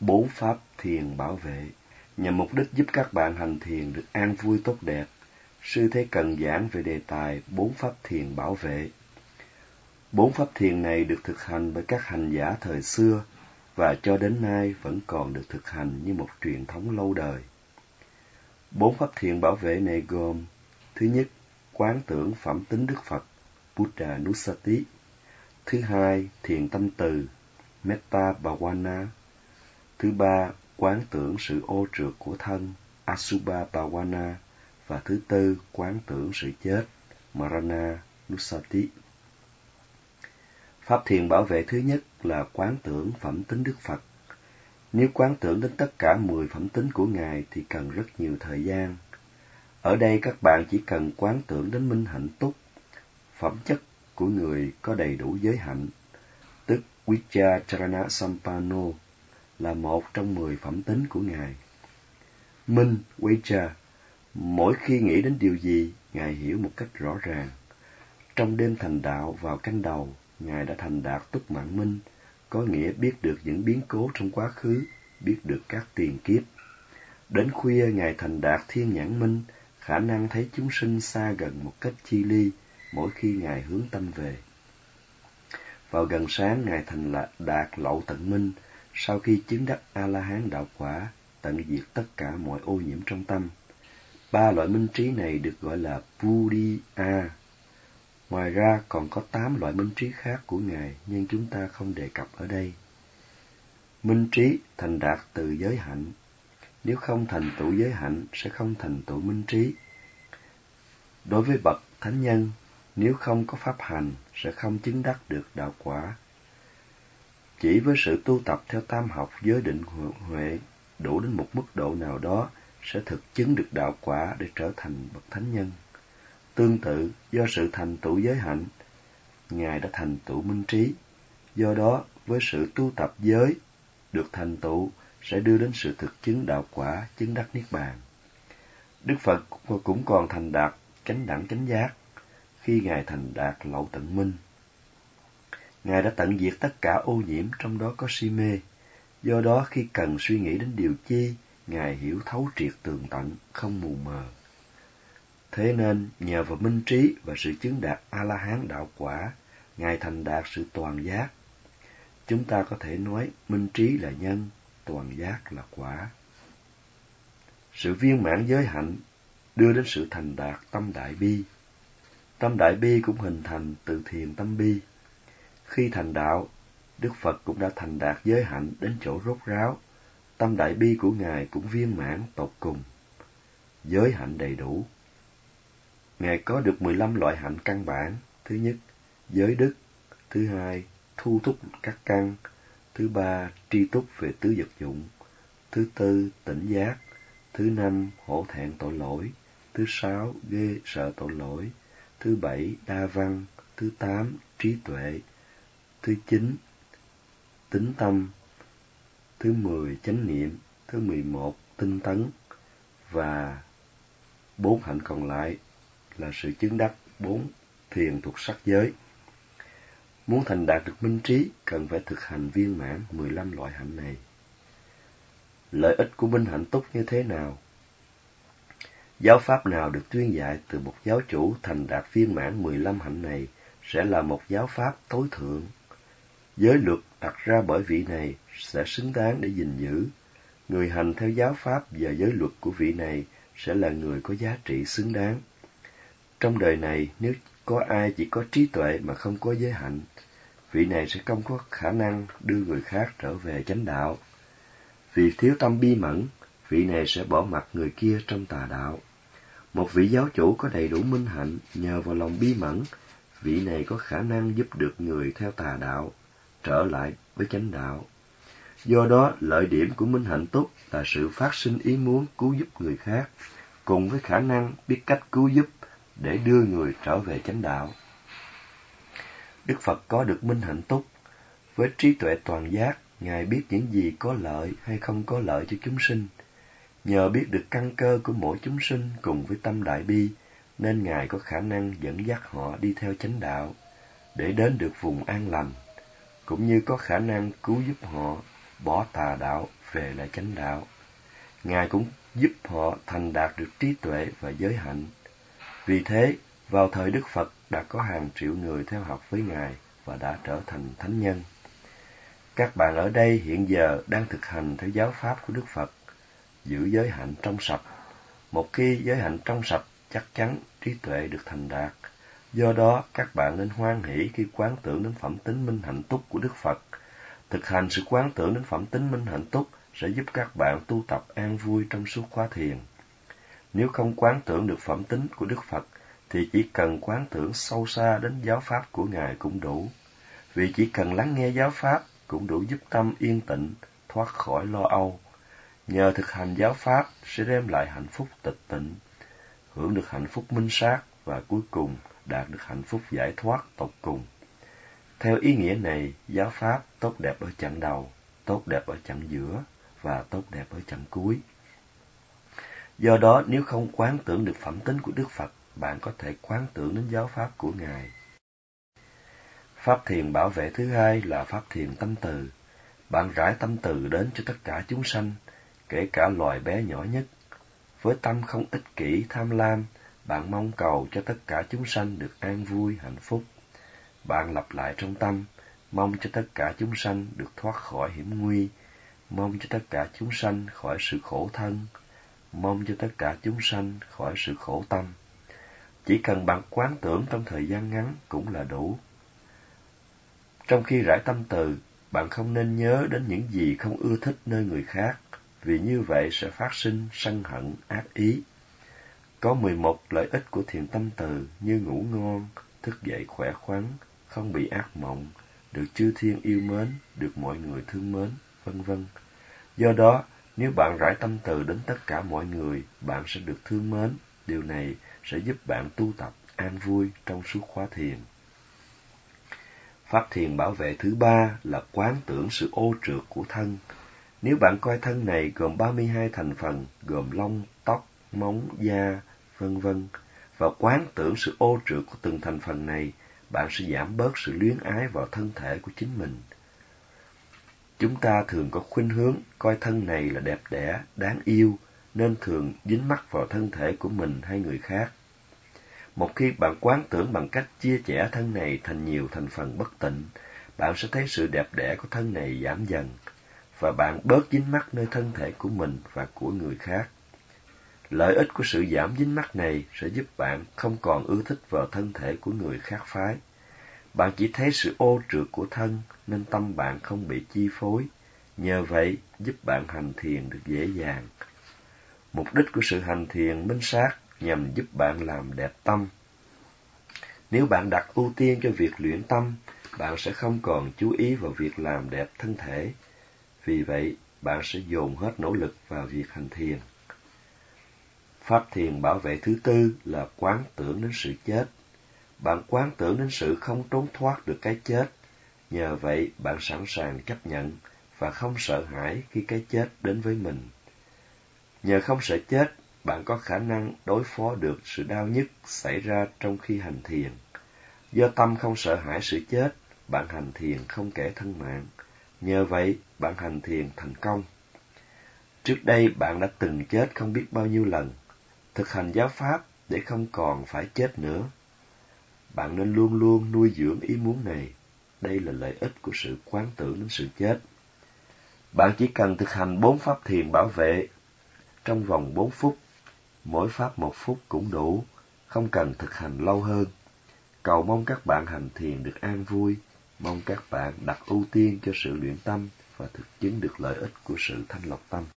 Bốn pháp thiền bảo vệ nhằm mục đích giúp các bạn hành thiền được an vui tốt đẹp. Sư Thế Cần giảng về đề tài bốn pháp thiền bảo vệ. Bốn pháp thiền này được thực hành bởi các hành giả thời xưa và cho đến nay vẫn còn được thực hành như một truyền thống lâu đời. Bốn pháp thiền bảo vệ này gồm Thứ nhất, quán tưởng phẩm tính Đức Phật, Buddha Nusati. Thứ hai, thiền tâm từ, Metta Bhavana. Thứ ba, quán tưởng sự ô trượt của thân, Asubha Bhavana. Và thứ tư, quán tưởng sự chết, Marana Nusati. Pháp thiền bảo vệ thứ nhất là quán tưởng phẩm tính Đức Phật. Nếu quán tưởng đến tất cả mười phẩm tính của Ngài thì cần rất nhiều thời gian. Ở đây các bạn chỉ cần quán tưởng đến minh hạnh túc, phẩm chất của người có đầy đủ giới hạnh, tức Vicharana Sampano là một trong mười phẩm tính của Ngài. Minh, Vicha, mỗi khi nghĩ đến điều gì, Ngài hiểu một cách rõ ràng. Trong đêm thành đạo vào canh đầu, Ngài đã thành đạt túc mạng minh, có nghĩa biết được những biến cố trong quá khứ, biết được các tiền kiếp. Đến khuya Ngài thành đạt thiên nhãn minh, khả năng thấy chúng sinh xa gần một cách chi ly mỗi khi Ngài hướng tâm về. Vào gần sáng Ngài thành là đạt lậu tận minh, sau khi chứng đắc A-la-hán đạo quả, tận diệt tất cả mọi ô nhiễm trong tâm. Ba loại minh trí này được gọi là Puriya. Ngoài ra còn có tám loại minh trí khác của Ngài, nhưng chúng ta không đề cập ở đây. Minh trí thành đạt từ giới hạnh. Nếu không thành tựu giới hạnh, sẽ không thành tựu minh trí. Đối với bậc thánh nhân, nếu không có pháp hành, sẽ không chứng đắc được đạo quả. Chỉ với sự tu tập theo tam học giới định huệ đủ đến một mức độ nào đó sẽ thực chứng được đạo quả để trở thành bậc thánh nhân. Tương tự, do sự thành tựu giới hạnh, Ngài đã thành tựu minh trí. Do đó, với sự tu tập giới được thành tựu sẽ đưa đến sự thực chứng đạo quả, chứng đắc niết bàn. Đức Phật cũng còn thành đạt chánh đẳng chánh giác khi Ngài thành đạt lậu tận minh. Ngài đã tận diệt tất cả ô nhiễm trong đó có si mê. Do đó khi cần suy nghĩ đến điều chi, Ngài hiểu thấu triệt tường tận, không mù mờ. Thế nên, nhờ vào minh trí và sự chứng đạt A-la-hán đạo quả, Ngài thành đạt sự toàn giác. Chúng ta có thể nói minh trí là nhân, toàn giác là quả. Sự viên mãn giới hạnh đưa đến sự thành đạt tâm đại bi. Tâm đại bi cũng hình thành từ thiền tâm bi. Khi thành đạo, Đức Phật cũng đã thành đạt giới hạnh đến chỗ rốt ráo. Tâm đại bi của Ngài cũng viên mãn tột cùng. Giới hạnh đầy đủ. Ngài có được 15 loại hạnh căn bản. Thứ nhất, giới đức. Thứ hai, thu thúc các căn. Thứ ba, tri túc về tứ vật dụng. Thứ tư, tỉnh giác. Thứ năm, hổ thẹn tội lỗi. Thứ sáu, ghê sợ tội lỗi. Thứ bảy, đa văn. Thứ tám, trí tuệ. Thứ chín, tính tâm. Thứ mười, chánh niệm. Thứ mười một, tinh tấn. Và bốn hạnh còn lại là sự chứng đắc bốn thiền thuộc sắc giới. Muốn thành đạt được minh trí, cần phải thực hành viên mãn 15 loại hạnh này. Lợi ích của minh hạnh túc như thế nào? Giáo pháp nào được tuyên dạy từ một giáo chủ thành đạt viên mãn 15 hạnh này sẽ là một giáo pháp tối thượng. Giới luật đặt ra bởi vị này sẽ xứng đáng để gìn giữ. Người hành theo giáo pháp và giới luật của vị này sẽ là người có giá trị xứng đáng. Trong đời này, nếu có ai chỉ có trí tuệ mà không có giới hạnh, vị này sẽ không có khả năng đưa người khác trở về chánh đạo. Vì thiếu tâm bi mẫn, vị này sẽ bỏ mặt người kia trong tà đạo. Một vị giáo chủ có đầy đủ minh hạnh nhờ vào lòng bi mẫn, vị này có khả năng giúp được người theo tà đạo trở lại với chánh đạo. Do đó, lợi điểm của minh hạnh túc là sự phát sinh ý muốn cứu giúp người khác, cùng với khả năng biết cách cứu giúp để đưa người trở về chánh đạo. Đức Phật có được minh hạnh túc, với trí tuệ toàn giác, Ngài biết những gì có lợi hay không có lợi cho chúng sinh. Nhờ biết được căn cơ của mỗi chúng sinh cùng với tâm đại bi, nên Ngài có khả năng dẫn dắt họ đi theo chánh đạo, để đến được vùng an lành, cũng như có khả năng cứu giúp họ bỏ tà đạo về lại chánh đạo. Ngài cũng giúp họ thành đạt được trí tuệ và giới hạnh. Vì thế, vào thời Đức Phật đã có hàng triệu người theo học với Ngài và đã trở thành thánh nhân. Các bạn ở đây hiện giờ đang thực hành theo giáo pháp của Đức Phật, giữ giới hạnh trong sạch. Một khi giới hạnh trong sạch, chắc chắn trí tuệ được thành đạt. Do đó, các bạn nên hoan hỷ khi quán tưởng đến phẩm tính minh hạnh túc của Đức Phật. Thực hành sự quán tưởng đến phẩm tính minh hạnh túc sẽ giúp các bạn tu tập an vui trong suốt khóa thiền. Nếu không quán tưởng được phẩm tính của Đức Phật, thì chỉ cần quán tưởng sâu xa đến giáo pháp của Ngài cũng đủ. Vì chỉ cần lắng nghe giáo pháp cũng đủ giúp tâm yên tĩnh, thoát khỏi lo âu. Nhờ thực hành giáo pháp sẽ đem lại hạnh phúc tịch tịnh, hưởng được hạnh phúc minh sát và cuối cùng đạt được hạnh phúc giải thoát tột cùng. Theo ý nghĩa này, giáo pháp tốt đẹp ở chặng đầu, tốt đẹp ở chặng giữa và tốt đẹp ở chặng cuối. Do đó, nếu không quán tưởng được phẩm tính của Đức Phật, bạn có thể quán tưởng đến giáo pháp của Ngài. Pháp thiền bảo vệ thứ hai là pháp thiền tâm từ. Bạn rải tâm từ đến cho tất cả chúng sanh, kể cả loài bé nhỏ nhất. Với tâm không ích kỷ, tham lam, bạn mong cầu cho tất cả chúng sanh được an vui, hạnh phúc. Bạn lặp lại trong tâm, mong cho tất cả chúng sanh được thoát khỏi hiểm nguy, mong cho tất cả chúng sanh khỏi sự khổ thân, mong cho tất cả chúng sanh khỏi sự khổ tâm. Chỉ cần bạn quán tưởng trong thời gian ngắn cũng là đủ. Trong khi rải tâm từ, bạn không nên nhớ đến những gì không ưa thích nơi người khác, vì như vậy sẽ phát sinh sân hận, ác ý. Có mười một lợi ích của thiền tâm từ như ngủ ngon, thức dậy khỏe khoắn, không bị ác mộng, được chư thiên yêu mến, được mọi người thương mến, vân vân. Do đó, nếu bạn rải tâm từ đến tất cả mọi người, bạn sẽ được thương mến. Điều này sẽ giúp bạn tu tập an vui trong suốt khóa thiền. Pháp thiền bảo vệ thứ ba là quán tưởng sự ô trượt của thân. Nếu bạn coi thân này gồm 32 thành phần, gồm lông, tóc, móng, da, vân vân, và quán tưởng sự ô trượt của từng thành phần này, bạn sẽ giảm bớt sự luyến ái vào thân thể của chính mình. Chúng ta thường có khuynh hướng coi thân này là đẹp đẽ, đáng yêu, nên thường dính mắc vào thân thể của mình hay người khác. Một khi bạn quán tưởng bằng cách chia chẻ thân này thành nhiều thành phần bất tịnh, bạn sẽ thấy sự đẹp đẽ của thân này giảm dần, và bạn bớt dính mắc nơi thân thể của mình và của người khác. Lợi ích của sự giảm dính mắc này sẽ giúp bạn không còn ưa thích vào thân thể của người khác phái. Bạn chỉ thấy sự ô trượt của thân nên tâm bạn không bị chi phối, nhờ vậy giúp bạn hành thiền được dễ dàng. Mục đích của sự hành thiền minh sát nhằm giúp bạn làm đẹp tâm. Nếu bạn đặt ưu tiên cho việc luyện tâm, bạn sẽ không còn chú ý vào việc làm đẹp thân thể. Vì vậy, bạn sẽ dồn hết nỗ lực vào việc hành thiền. Pháp thiền bảo vệ thứ tư là quán tưởng đến sự chết. Bạn quán tưởng đến sự không trốn thoát được cái chết. Nhờ vậy, bạn sẵn sàng chấp nhận và không sợ hãi khi cái chết đến với mình. Nhờ không sợ chết, bạn có khả năng đối phó được sự đau nhức xảy ra trong khi hành thiền. Do tâm không sợ hãi sự chết, bạn hành thiền không kể thân mạng. Nhờ vậy, bạn hành thiền thành công. Trước đây bạn đã từng chết không biết bao nhiêu lần. Thực hành giáo pháp để không còn phải chết nữa. Bạn nên luôn luôn nuôi dưỡng ý muốn này. Đây là lợi ích của sự quán tưởng đến sự chết. Bạn chỉ cần thực hành bốn pháp thiền bảo vệ trong vòng bốn phút mỗi pháp một phút cũng đủ, không cần thực hành lâu hơn. Cầu mong các bạn hành thiền được an vui, mong các bạn đặt ưu tiên cho sự luyện tâm và thực chứng được lợi ích của sự thanh lọc tâm.